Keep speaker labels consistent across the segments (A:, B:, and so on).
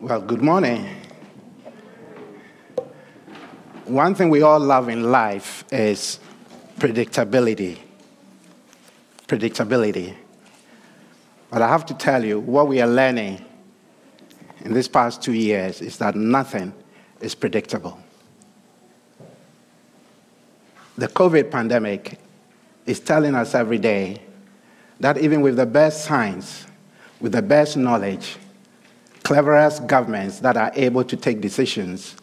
A: Well, good morning. One thing we all love in life is predictability. Predictability. But I have to tell you, what we are learning in these past two years is that nothing is predictable. The COVID pandemic is telling us every day that even with the best science, with the best knowledge, cleverest governments that are able to take decisions,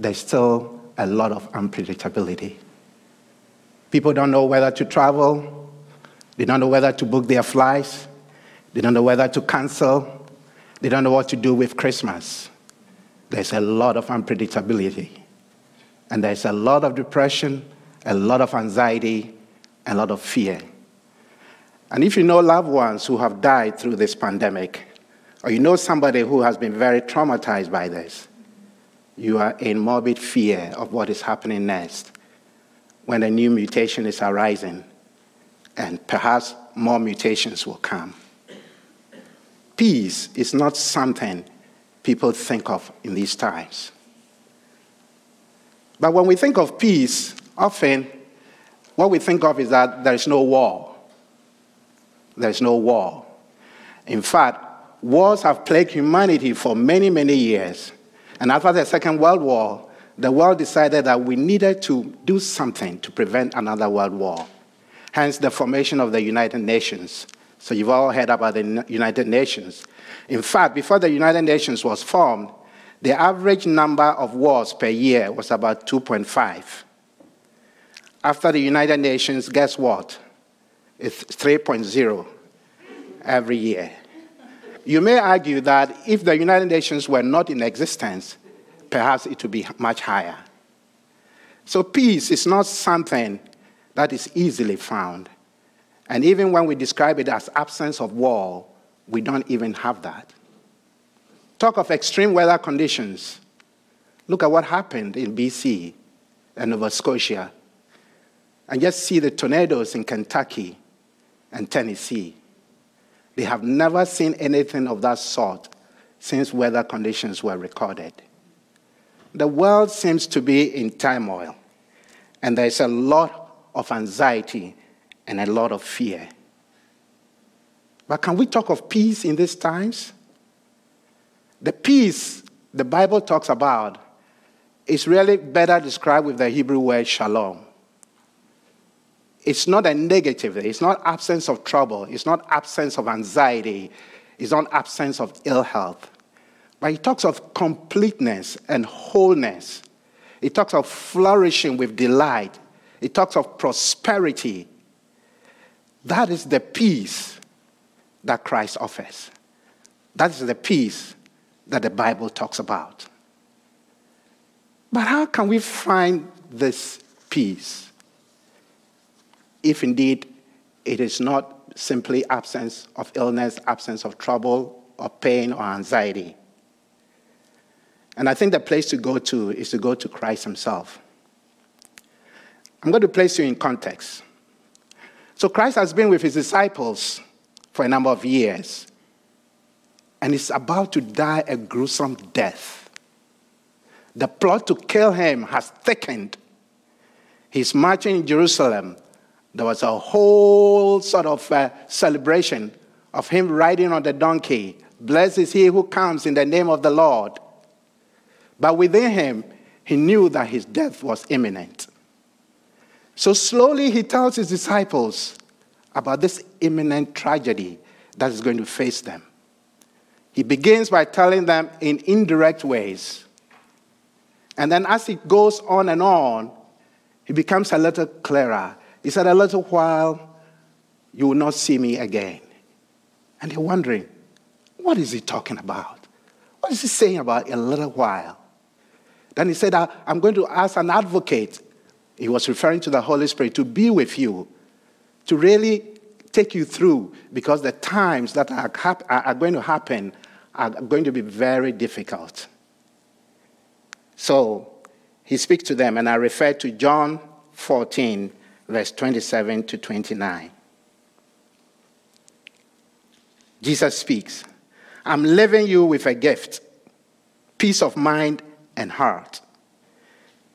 A: there's still a lot of unpredictability. People don't know whether to travel, they don't know whether to book their flights, they don't know whether to cancel, they don't know what to do with Christmas. There's a lot of unpredictability, and there's a lot of depression, a lot of anxiety, a lot of fear. And if you know loved ones who have died through this pandemic, or you know somebody who has been very traumatized by this, you are in morbid fear of what is happening next when a new mutation is arising and perhaps more mutations will come. Peace is not something people think of in these times. But when we think of peace, often what we think of is that there is no war. There is no war. In fact, Wars have plagued humanity for many, many years. And after the Second World War, the world decided that we needed to do something to prevent another world war. Hence the formation of the United Nations. So you've all heard about the United Nations. In fact, before the United Nations was formed, the average number of wars per year was about 2.5. After the United Nations, guess what? It's 3.0 every year. You may argue that if the United Nations were not in existence, perhaps it would be much higher. So peace is not something that is easily found. And even when we describe it as absence of war, we don't even have that. Talk of extreme weather conditions. Look at what happened in BC and Nova Scotia. And just see the tornadoes in Kentucky and Tennessee. They have never seen anything of that sort since weather conditions were recorded. The world seems to be in turmoil, and there's a lot of anxiety and a lot of fear. But can we talk of peace in these times? The peace the Bible talks about is really better described with the Hebrew word shalom. It's not a negative. It's not absence of trouble. It's not absence of anxiety. It's not absence of ill health. But he talks of completeness and wholeness. He talks of flourishing with delight. He talks of prosperity. That is the peace that Christ offers. That is the peace that the Bible talks about. But how can we find this peace? if indeed it is not simply absence of illness, absence of trouble, or pain, or anxiety. And I think the place to go to is to go to Christ Himself. I'm going to place you in context. So, Christ has been with His disciples for a number of years, and is about to die a gruesome death. The plot to kill Him has thickened. He's marching in Jerusalem there was a whole sort of uh, celebration of him riding on the donkey. Blessed is he who comes in the name of the Lord. But within him, he knew that his death was imminent. So slowly he tells his disciples about this imminent tragedy that is going to face them. He begins by telling them in indirect ways. And then as it goes on and on, he becomes a little clearer. He said, A little while, you will not see me again. And they're wondering, What is he talking about? What is he saying about a little while? Then he said, I'm going to ask an advocate. He was referring to the Holy Spirit to be with you, to really take you through, because the times that are, hap- are going to happen are going to be very difficult. So he speaks to them, and I refer to John 14, verse 27 to 29. Jesus speaks I'm leaving you with a gift, peace of mind and heart.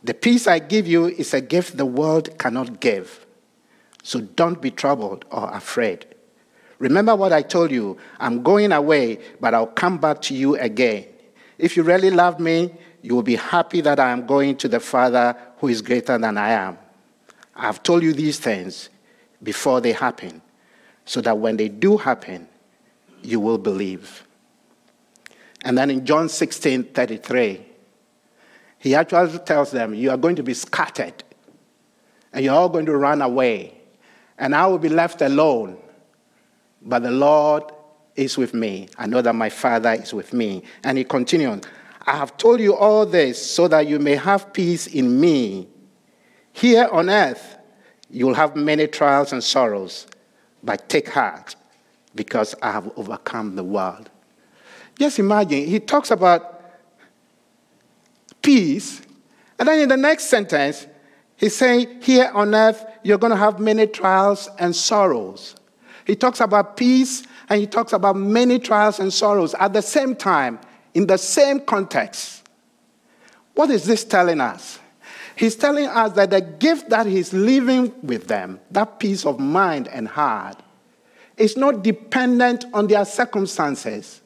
A: The peace I give you is a gift the world cannot give. So don't be troubled or afraid. Remember what I told you I'm going away, but I'll come back to you again. If you really love me, you will be happy that I am going to the Father who is greater than I am. I've told you these things before they happen, so that when they do happen, you will believe. And then in John 16 33, he actually tells them, You are going to be scattered, and you're all going to run away, and I will be left alone. But the Lord is with me. I know that my Father is with me. And he continues, I have told you all this so that you may have peace in me. Here on earth, you'll have many trials and sorrows, but take heart because I have overcome the world. Just imagine, he talks about peace, and then in the next sentence, he's saying, Here on earth, you're going to have many trials and sorrows. He talks about peace and he talks about many trials and sorrows at the same time, in the same context. What is this telling us? He's telling us that the gift that he's leaving with them, that peace of mind and heart, is not dependent on their circumstances.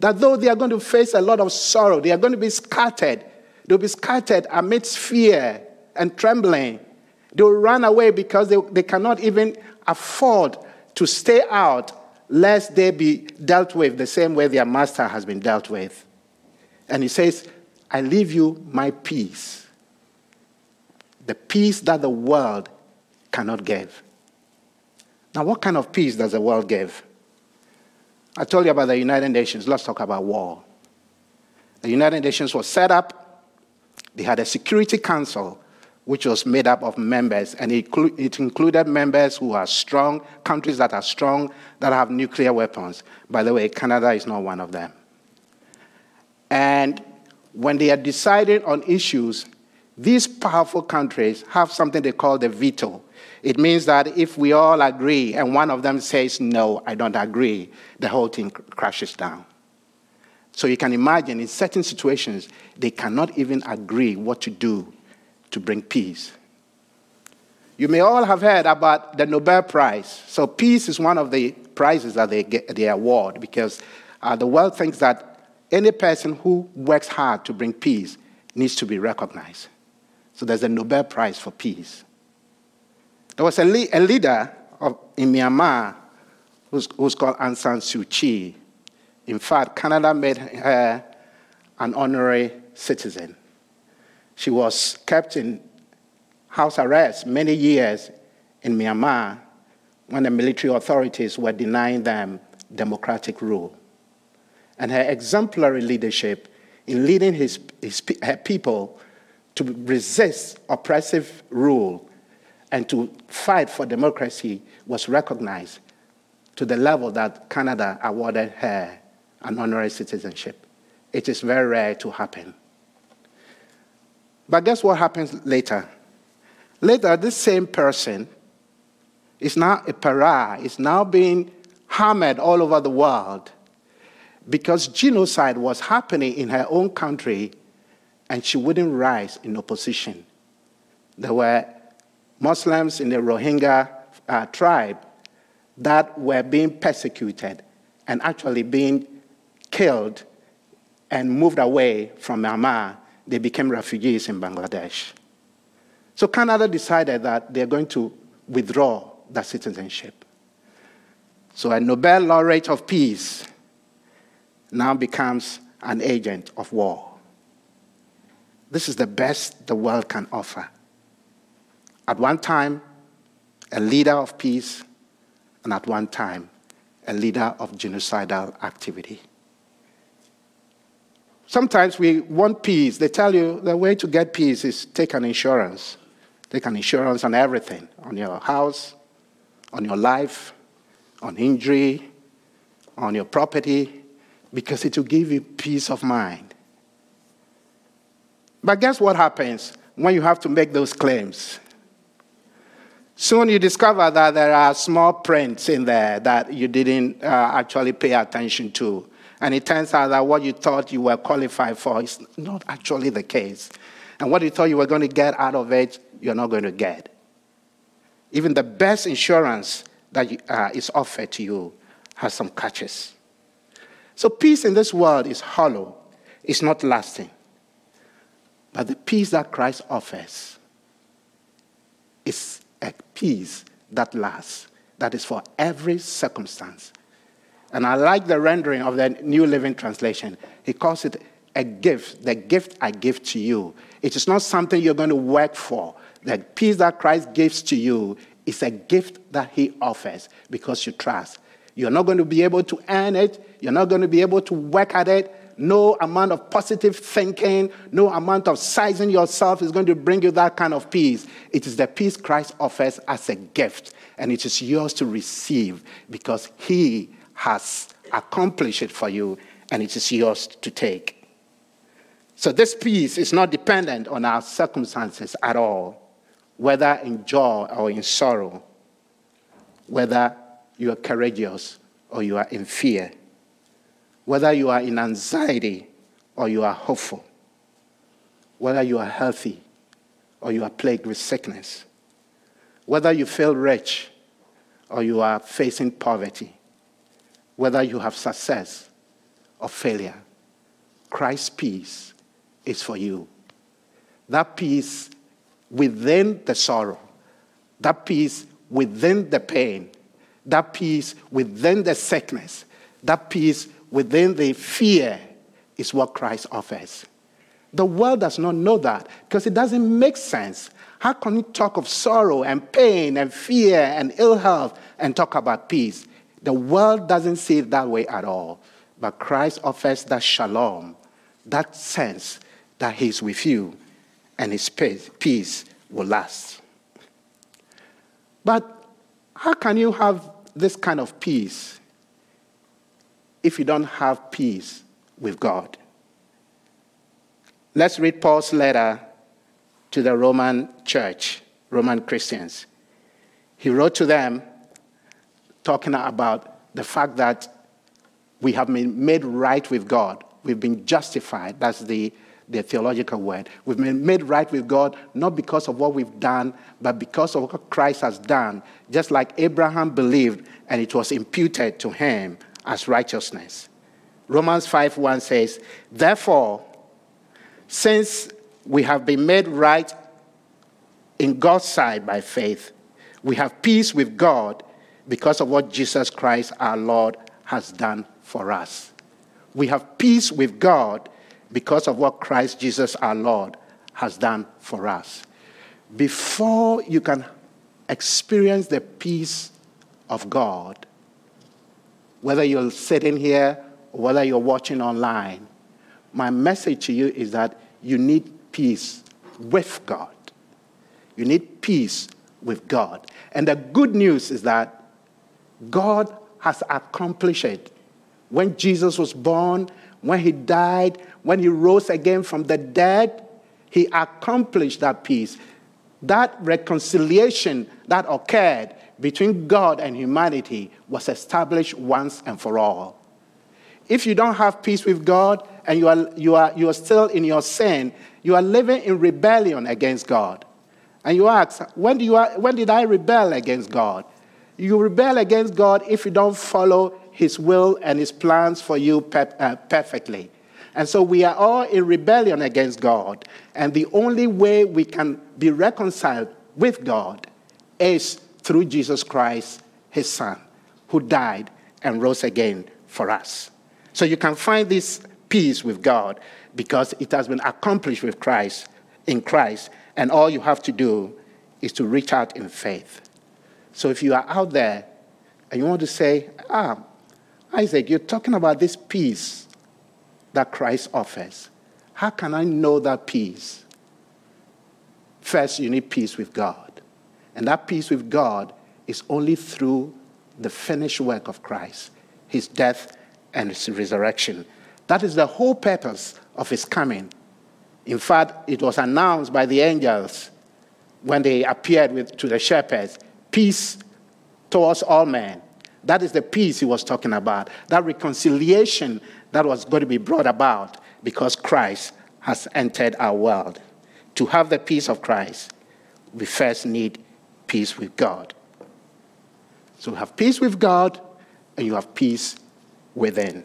A: That though they are going to face a lot of sorrow, they are going to be scattered, they'll be scattered amidst fear and trembling. They'll run away because they, they cannot even afford to stay out lest they be dealt with the same way their master has been dealt with. And he says, I leave you my peace the peace that the world cannot give. Now, what kind of peace does the world give? I told you about the United Nations. Let's talk about war. The United Nations was set up, they had a Security Council, which was made up of members, and it, included members who are strong, countries that are strong, that have nuclear weapons. By the way, Canada is not one of them. And when they are deciding on issues, these powerful countries have something they call the veto. It means that if we all agree and one of them says, no, I don't agree, the whole thing crashes down. So you can imagine in certain situations, they cannot even agree what to do to bring peace. You may all have heard about the Nobel Prize. So peace is one of the prizes that they, get, they award because uh, the world thinks that any person who works hard to bring peace needs to be recognized. So there's a Nobel Prize for Peace. There was a, le- a leader of, in Myanmar who's, who's called Aung San Suu Kyi. In fact, Canada made her an honorary citizen. She was kept in house arrest many years in Myanmar when the military authorities were denying them democratic rule. And her exemplary leadership in leading his, his, her people to resist oppressive rule and to fight for democracy was recognized to the level that Canada awarded her an honorary citizenship. It is very rare to happen. But guess what happens later? Later, this same person is now a pariah, is now being hammered all over the world because genocide was happening in her own country and she wouldn't rise in opposition. There were Muslims in the Rohingya uh, tribe that were being persecuted and actually being killed and moved away from Myanmar. They became refugees in Bangladesh. So Canada decided that they're going to withdraw that citizenship. So a Nobel laureate of peace now becomes an agent of war. This is the best the world can offer. At one time, a leader of peace, and at one time, a leader of genocidal activity. Sometimes we want peace. They tell you the way to get peace is take an insurance. Take an insurance on everything on your house, on your life, on injury, on your property, because it will give you peace of mind. But guess what happens when you have to make those claims? Soon you discover that there are small prints in there that you didn't uh, actually pay attention to. And it turns out that what you thought you were qualified for is not actually the case. And what you thought you were going to get out of it, you're not going to get. Even the best insurance that you, uh, is offered to you has some catches. So peace in this world is hollow, it's not lasting. But the peace that Christ offers is a peace that lasts, that is for every circumstance. And I like the rendering of the New Living Translation. He calls it a gift, the gift I give to you. It is not something you're going to work for. The peace that Christ gives to you is a gift that He offers because you trust. You're not going to be able to earn it, you're not going to be able to work at it, no amount of positive thinking, no amount of sizing yourself is going to bring you that kind of peace. It is the peace Christ offers as a gift, and it is yours to receive because He has accomplished it for you, and it is yours to take. So, this peace is not dependent on our circumstances at all, whether in joy or in sorrow, whether you are courageous or you are in fear whether you are in anxiety or you are hopeful, whether you are healthy or you are plagued with sickness, whether you feel rich or you are facing poverty, whether you have success or failure, Christ's peace is for you. That peace within the sorrow, that peace within the pain, that peace within the sickness, that peace within the fear is what Christ offers. The world does not know that because it doesn't make sense. How can you talk of sorrow and pain and fear and ill health and talk about peace? The world doesn't see it that way at all. But Christ offers that shalom, that sense that He's with you and His peace will last. But how can you have this kind of peace if you don't have peace with God. Let's read Paul's letter to the Roman church, Roman Christians. He wrote to them talking about the fact that we have been made right with God. We've been justified. That's the, the theological word. We've been made right with God not because of what we've done, but because of what Christ has done. Just like Abraham believed and it was imputed to him as righteousness. Romans 5 1 says, Therefore, since we have been made right in God's sight by faith, we have peace with God because of what Jesus Christ our Lord has done for us. We have peace with God because of what Christ Jesus our Lord has done for us. Before you can experience the peace of God, whether you're sitting here or whether you're watching online, my message to you is that you need peace with God. You need peace with God. And the good news is that God has accomplished it. When Jesus was born, when he died, when he rose again from the dead, he accomplished that peace. That reconciliation that occurred between God and humanity was established once and for all. If you don't have peace with God and you are, you are, you are still in your sin, you are living in rebellion against God. And you ask, when, do you, when did I rebel against God? You rebel against God if you don't follow His will and His plans for you uh, perfectly. And so we are all in rebellion against God. And the only way we can be reconciled with God is through Jesus Christ, his son, who died and rose again for us. So you can find this peace with God because it has been accomplished with Christ in Christ, and all you have to do is to reach out in faith. So if you are out there and you want to say, Ah, Isaac, you're talking about this peace that Christ offers. How can I know that peace? First, you need peace with God. And that peace with God is only through the finished work of Christ, his death and his resurrection. That is the whole purpose of his coming. In fact, it was announced by the angels when they appeared with, to the shepherds peace towards all men. That is the peace he was talking about, that reconciliation that was going to be brought about because Christ has entered our world. To have the peace of Christ, we first need peace with God. So have peace with God and you have peace within.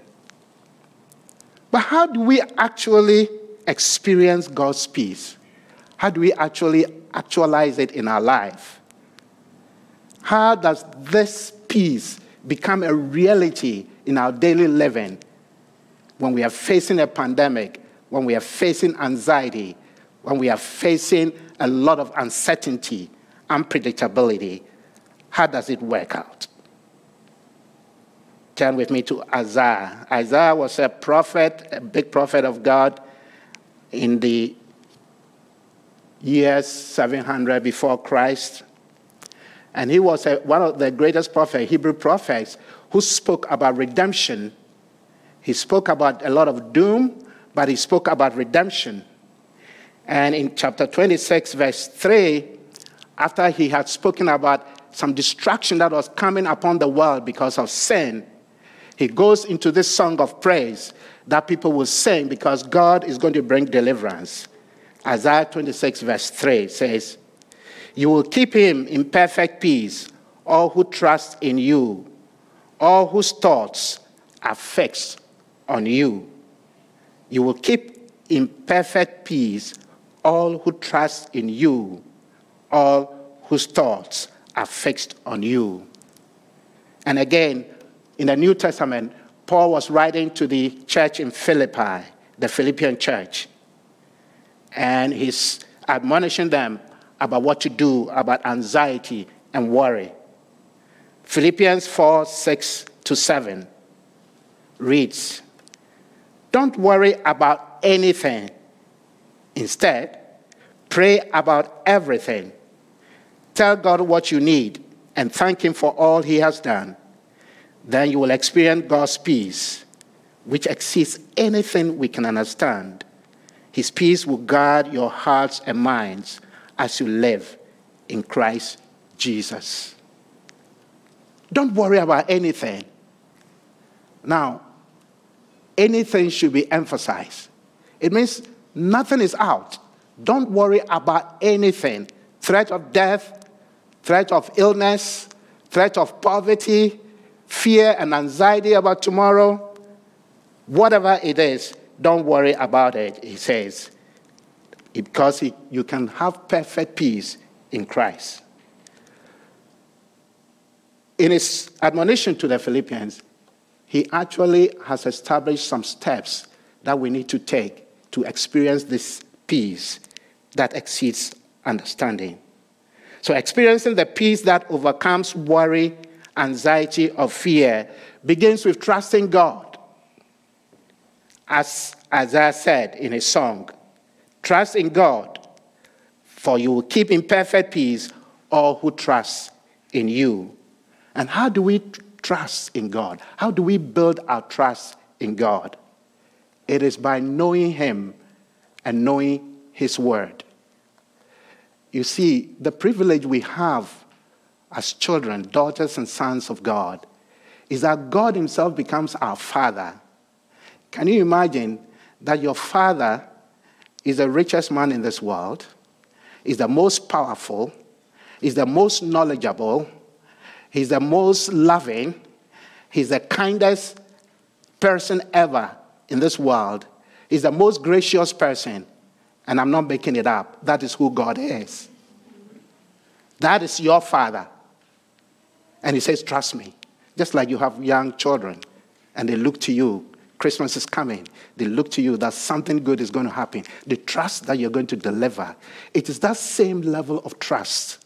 A: But how do we actually experience God's peace? How do we actually actualize it in our life? How does this peace become a reality in our daily living when we are facing a pandemic, when we are facing anxiety, when we are facing a lot of uncertainty, unpredictability, how does it work out? Turn with me to Isaiah. Isaiah was a prophet, a big prophet of God in the years 700 before Christ. And he was a, one of the greatest prophet, Hebrew prophets, who spoke about redemption. He spoke about a lot of doom, but he spoke about redemption. And in chapter 26, verse 3, after he had spoken about some destruction that was coming upon the world because of sin, he goes into this song of praise that people will sing because God is going to bring deliverance. Isaiah 26, verse 3 says, You will keep him in perfect peace, all who trust in you, all whose thoughts are fixed on you. You will keep in perfect peace all who trust in you, all whose thoughts are fixed on you. And again, in the New Testament, Paul was writing to the church in Philippi, the Philippian church, and he's admonishing them about what to do about anxiety and worry. Philippians 4 6 to 7 reads, Don't worry about anything. Instead, pray about everything. Tell God what you need and thank Him for all He has done. Then you will experience God's peace, which exceeds anything we can understand. His peace will guard your hearts and minds as you live in Christ Jesus. Don't worry about anything. Now, anything should be emphasized. It means nothing is out. Don't worry about anything threat of death, threat of illness, threat of poverty, fear and anxiety about tomorrow. Whatever it is, don't worry about it, he says, because you can have perfect peace in Christ. In his admonition to the Philippians, he actually has established some steps that we need to take to experience this peace that exceeds understanding. So, experiencing the peace that overcomes worry, anxiety, or fear begins with trusting God. As Isaiah said in his song, Trust in God, for you will keep in perfect peace all who trust in you. And how do we trust in God? How do we build our trust in God? It is by knowing Him and knowing His Word. You see, the privilege we have as children, daughters and sons of God, is that God Himself becomes our Father. Can you imagine that your Father is the richest man in this world, is the most powerful, is the most knowledgeable, he's the most loving, he's the kindest person ever in this world, he's the most gracious person, and I'm not making it up. That is who God is. That is your father. And he says, Trust me. Just like you have young children and they look to you. Christmas is coming. They look to you that something good is going to happen. They trust that you're going to deliver. It is that same level of trust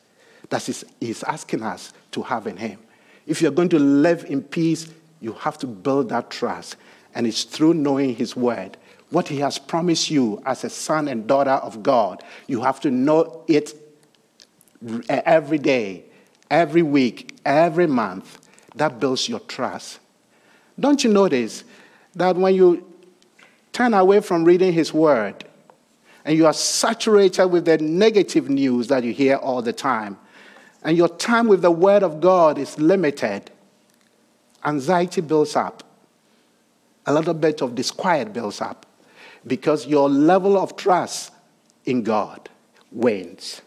A: that is, He's asking us to have in Him. If you're going to live in peace, you have to build that trust. And it's through knowing His Word what He has promised you as a son and daughter of God, you have to know it every day, every week, every month. That builds your trust. Don't you notice that when you turn away from reading His Word and you are saturated with the negative news that you hear all the time, and your time with the Word of God is limited, anxiety builds up, a little bit of disquiet builds up because your level of trust in God wanes.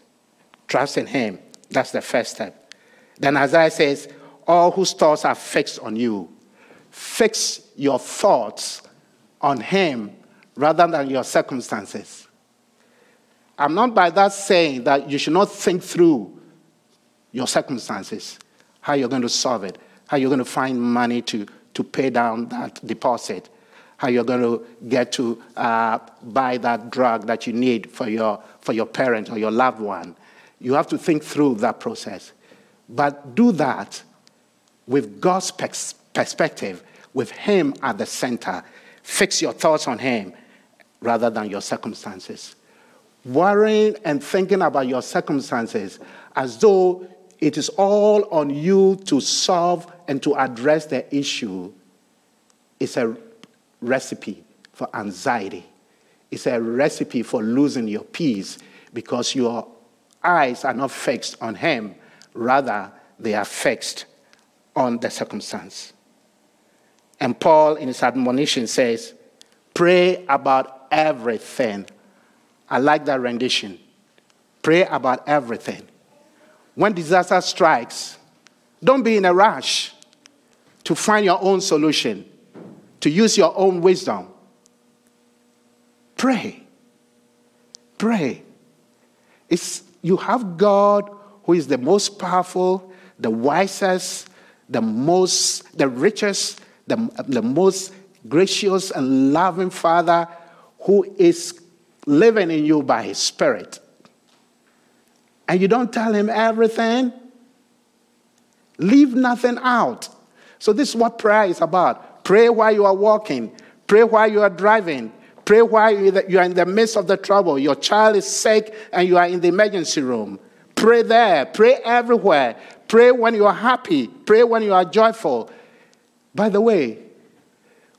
A: Trust in Him. That's the first step. Then Isaiah says, All whose thoughts are fixed on you, fix your thoughts on Him rather than your circumstances. I'm not by that saying that you should not think through your circumstances, how you're going to solve it, how you're going to find money to, to pay down that deposit, how you're going to get to uh, buy that drug that you need for your, for your parent or your loved one. You have to think through that process. But do that with God's perspective, with Him at the center. Fix your thoughts on Him rather than your circumstances. Worrying and thinking about your circumstances as though it is all on you to solve and to address the issue is a recipe for anxiety. It's a recipe for losing your peace because your eyes are not fixed on Him, rather, they are fixed on the circumstance. And Paul, in his admonition, says, Pray about everything. I like that rendition. Pray about everything. When disaster strikes, don't be in a rush to find your own solution to use your own wisdom. Pray. Pray. It's, you have God who is the most powerful, the wisest, the most, the richest, the, the most gracious and loving Father who is living in you by His Spirit. And you don't tell Him everything, leave nothing out. So, this is what prayer is about Pray while you are walking. Pray while you are driving. Pray while you are in the midst of the trouble. Your child is sick and you are in the emergency room. Pray there. Pray everywhere. Pray when you are happy. Pray when you are joyful. By the way,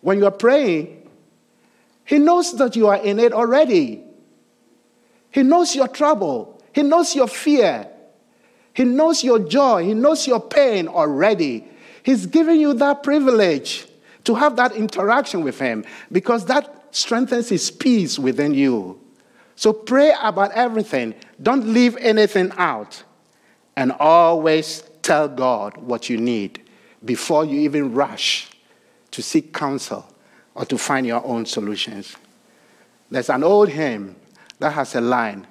A: when you are praying, He knows that you are in it already. He knows your trouble. He knows your fear. He knows your joy. He knows your pain already. He's giving you that privilege to have that interaction with Him because that strengthens His peace within you. So pray about everything, don't leave anything out, and always tell God what you need before you even rush to seek counsel or to find your own solutions. There's an old hymn that has a line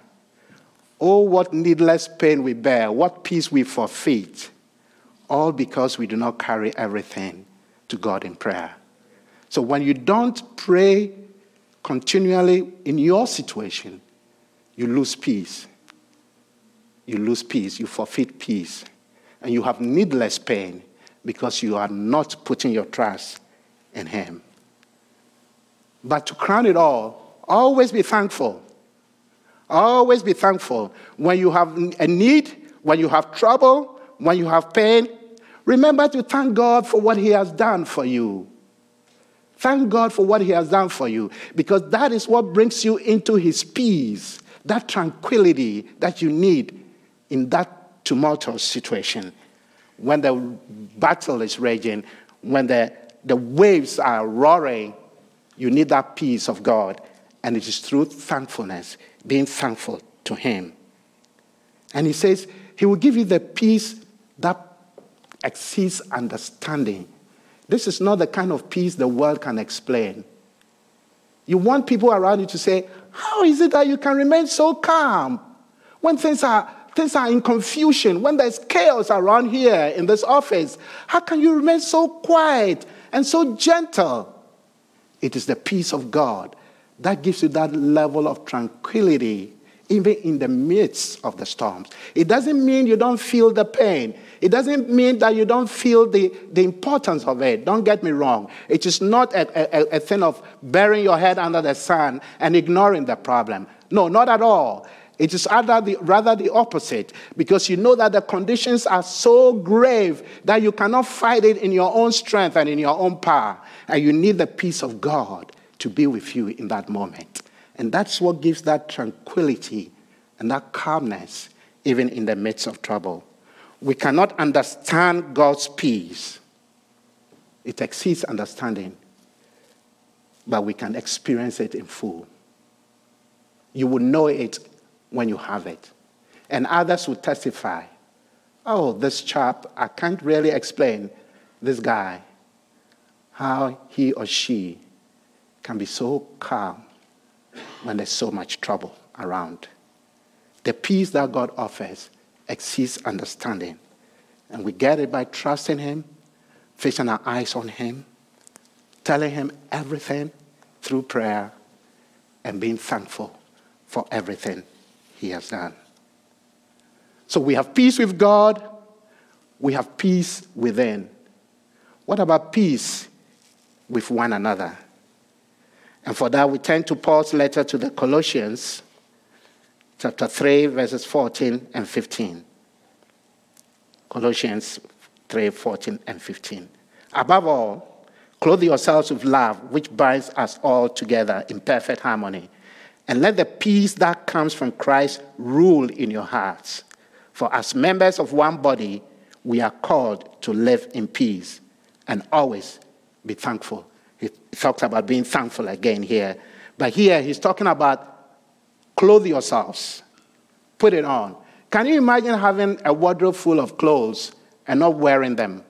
A: Oh, what needless pain we bear, what peace we forfeit, all because we do not carry everything to God in prayer. So when you don't pray continually in your situation, you lose peace. You lose peace. You forfeit peace. And you have needless pain because you are not putting your trust in Him. But to crown it all, always be thankful. Always be thankful. When you have a need, when you have trouble, when you have pain, Remember to thank God for what He has done for you. Thank God for what He has done for you because that is what brings you into His peace, that tranquility that you need in that tumultuous situation. When the battle is raging, when the, the waves are roaring, you need that peace of God. And it is through thankfulness, being thankful to Him. And He says, He will give you the peace that exceeds understanding. This is not the kind of peace the world can explain. You want people around you to say, How is it that you can remain so calm when things are, things are in confusion, when there's chaos around here in this office? How can you remain so quiet and so gentle? It is the peace of God that gives you that level of tranquility even in the midst of the storms. It doesn't mean you don't feel the pain. It doesn't mean that you don't feel the, the importance of it. Don't get me wrong. It is not a, a, a thing of burying your head under the sun and ignoring the problem. No, not at all. It is rather the, rather the opposite because you know that the conditions are so grave that you cannot fight it in your own strength and in your own power. And you need the peace of God to be with you in that moment. And that's what gives that tranquility and that calmness, even in the midst of trouble we cannot understand God's peace. It exceeds understanding, but we can experience it in full. You will know it when you have it. And others will testify oh, this chap, I can't really explain this guy, how he or she can be so calm when there's so much trouble around. The peace that God offers exceeds understanding. And we get it by trusting Him, fixing our eyes on Him, telling Him everything through prayer, and being thankful for everything He has done. So we have peace with God, we have peace within. What about peace with one another? And for that, we turn to Paul's letter to the Colossians chapter 3, verses 14 and 15. Colossians 3 14 and 15. Above all, clothe yourselves with love, which binds us all together in perfect harmony. And let the peace that comes from Christ rule in your hearts. For as members of one body, we are called to live in peace and always be thankful. He talks about being thankful again here. But here he's talking about Clothe yourselves, put it on. Can you imagine having a wardrobe full of clothes and not wearing them?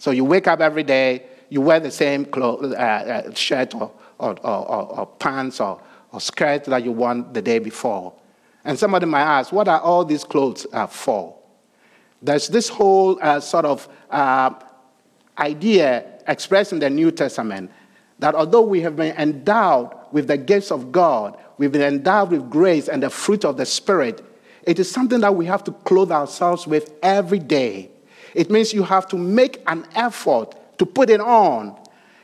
A: So you wake up every day, you wear the same uh, uh, shirt or, or, or, or pants or, or skirt that you wore the day before. And somebody might ask, what are all these clothes uh, for? There's this whole uh, sort of uh, idea expressed in the New Testament that although we have been endowed with the gifts of God. We've been endowed with grace and the fruit of the Spirit. It is something that we have to clothe ourselves with every day. It means you have to make an effort to put it on.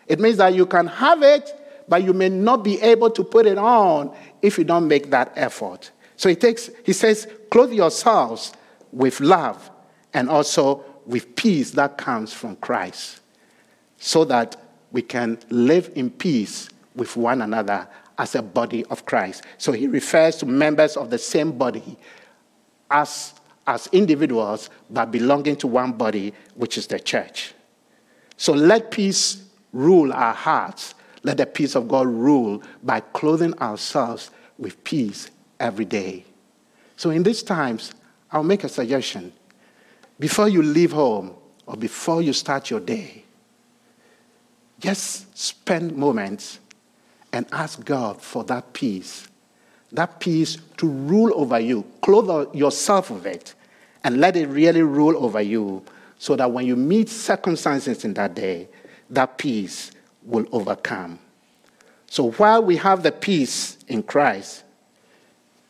A: It means that you can have it, but you may not be able to put it on if you don't make that effort. So he takes, he says, clothe yourselves with love and also with peace that comes from Christ, so that we can live in peace with one another as a body of Christ. So he refers to members of the same body as, as individuals, but belonging to one body, which is the church. So let peace rule our hearts. Let the peace of God rule by clothing ourselves with peace every day. So in these times, I'll make a suggestion. Before you leave home or before you start your day, just spend moments and ask God for that peace. That peace to rule over you. Clothe yourself with it and let it really rule over you so that when you meet circumstances in that day, that peace will overcome. So while we have the peace in Christ,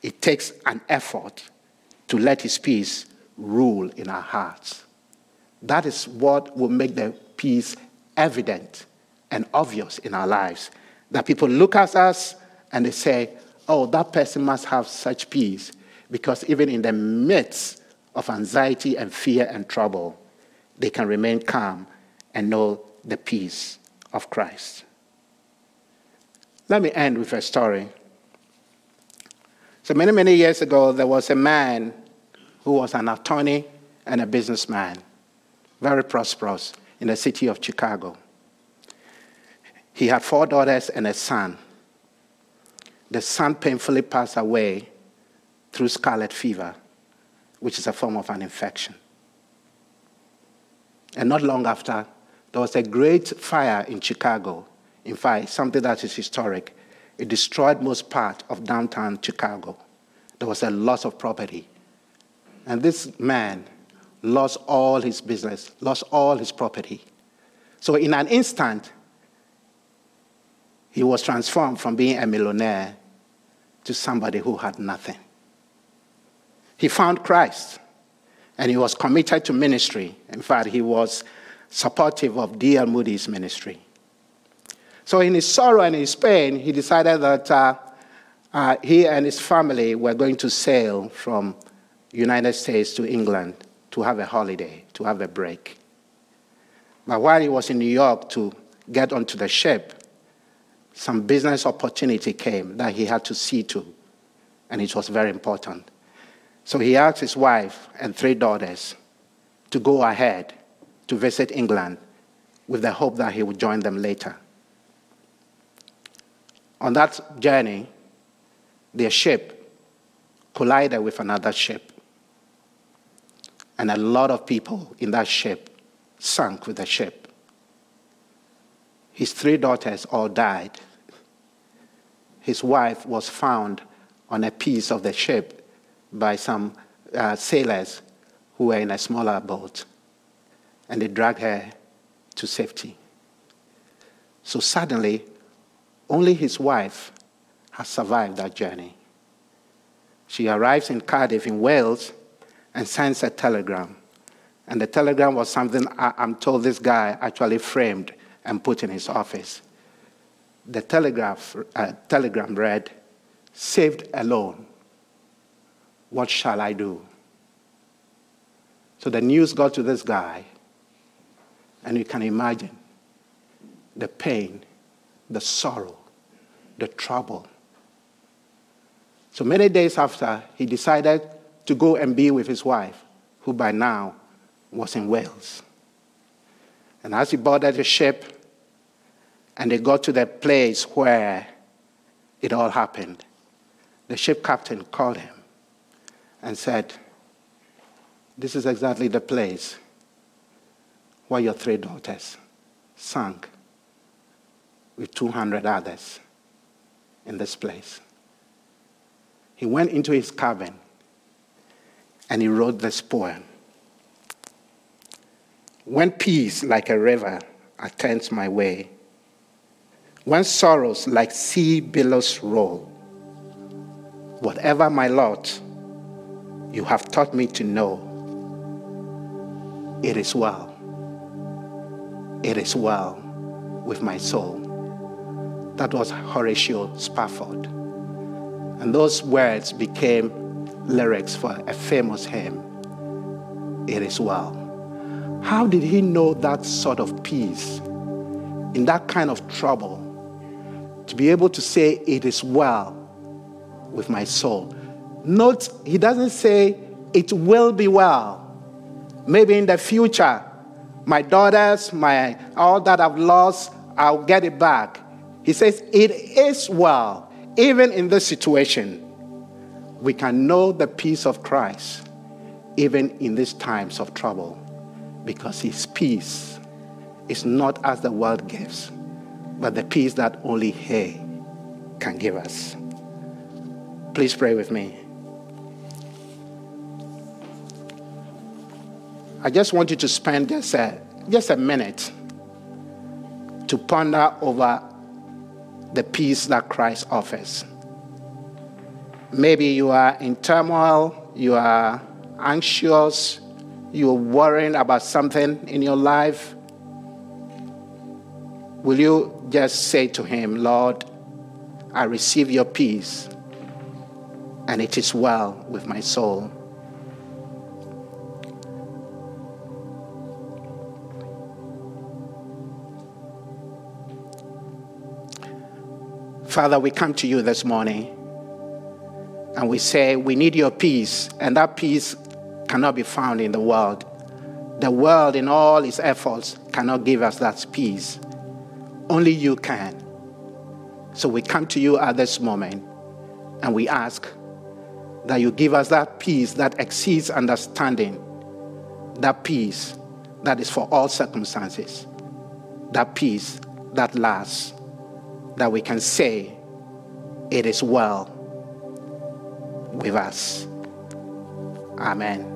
A: it takes an effort to let His peace rule in our hearts. That is what will make the peace evident and obvious in our lives that people look at us and they say, oh, that person must have such peace. Because even in the midst of anxiety and fear and trouble, they can remain calm and know the peace of Christ. Let me end with a story. So, many, many years ago, there was a man who was an attorney and a businessman, very prosperous in the city of Chicago. He had four daughters and a son. The son painfully passed away through scarlet fever, which is a form of an infection. And not long after, there was a great fire in Chicago. In fact, something that is historic. It destroyed most part of downtown Chicago. There was a loss of property. And this man lost all his business, lost all his property. So, in an instant, he was transformed from being a millionaire to somebody who had nothing. He found Christ and he was committed to ministry. In fact, he was supportive of D.L. Moody's ministry. So, in his sorrow and his pain, he decided that uh, uh, he and his family were going to sail from United States to England to have a holiday, to have a break. But while he was in New York to get onto the ship, some business opportunity came that he had to see to, and it was very important. So he asked his wife and three daughters to go ahead to visit England with the hope that he would join them later. On that journey, their ship collided with another ship, and a lot of people in that ship sank with the ship. His three daughters all died. His wife was found on a piece of the ship by some uh, sailors who were in a smaller boat, and they dragged her to safety. So suddenly, only his wife has survived that journey. She arrives in Cardiff, in Wales, and sends a telegram. And the telegram was something I, am told this guy actually framed and put in his office. The telegraph, uh, telegram read, Saved alone. What shall I do? So the news got to this guy, and you can imagine the pain, the sorrow, the trouble. So many days after, he decided to go and be with his wife, who by now was in Wales. And as he boarded the ship and they got to the place where it all happened, the ship captain called him and said, This is exactly the place where your three daughters sank with 200 others in this place. He went into his cabin and he wrote this poem. When peace, like a river, attends my way, when sorrows, like sea billows, roll, whatever my lot, you have taught me to know, it is well. It is well with my soul. That was Horatio Spafford. And those words became lyrics for a famous hymn, It Is Well. How did he know that sort of peace in that kind of trouble? To be able to say, It is well with my soul. Note, he doesn't say, It will be well. Maybe in the future, my daughters, my all that I've lost, I'll get it back. He says, It is well, even in this situation. We can know the peace of Christ, even in these times of trouble because his peace is not as the world gives, but the peace that only he can give us. Please pray with me. I just want you to spend just a, just a minute to ponder over the peace that Christ offers. Maybe you are in turmoil, you are anxious, you're worrying about something in your life. Will you just say to Him, Lord, I receive your peace, and it is well with my soul? Father, we come to you this morning and we say, We need your peace, and that peace cannot be found in the world. The world, in all its efforts, cannot give us that peace. Only you can. So we come to you at this moment and we ask that you give us that peace that exceeds understanding, that peace that is for all circumstances, that peace that lasts, that we can say, It is well with us. Amen.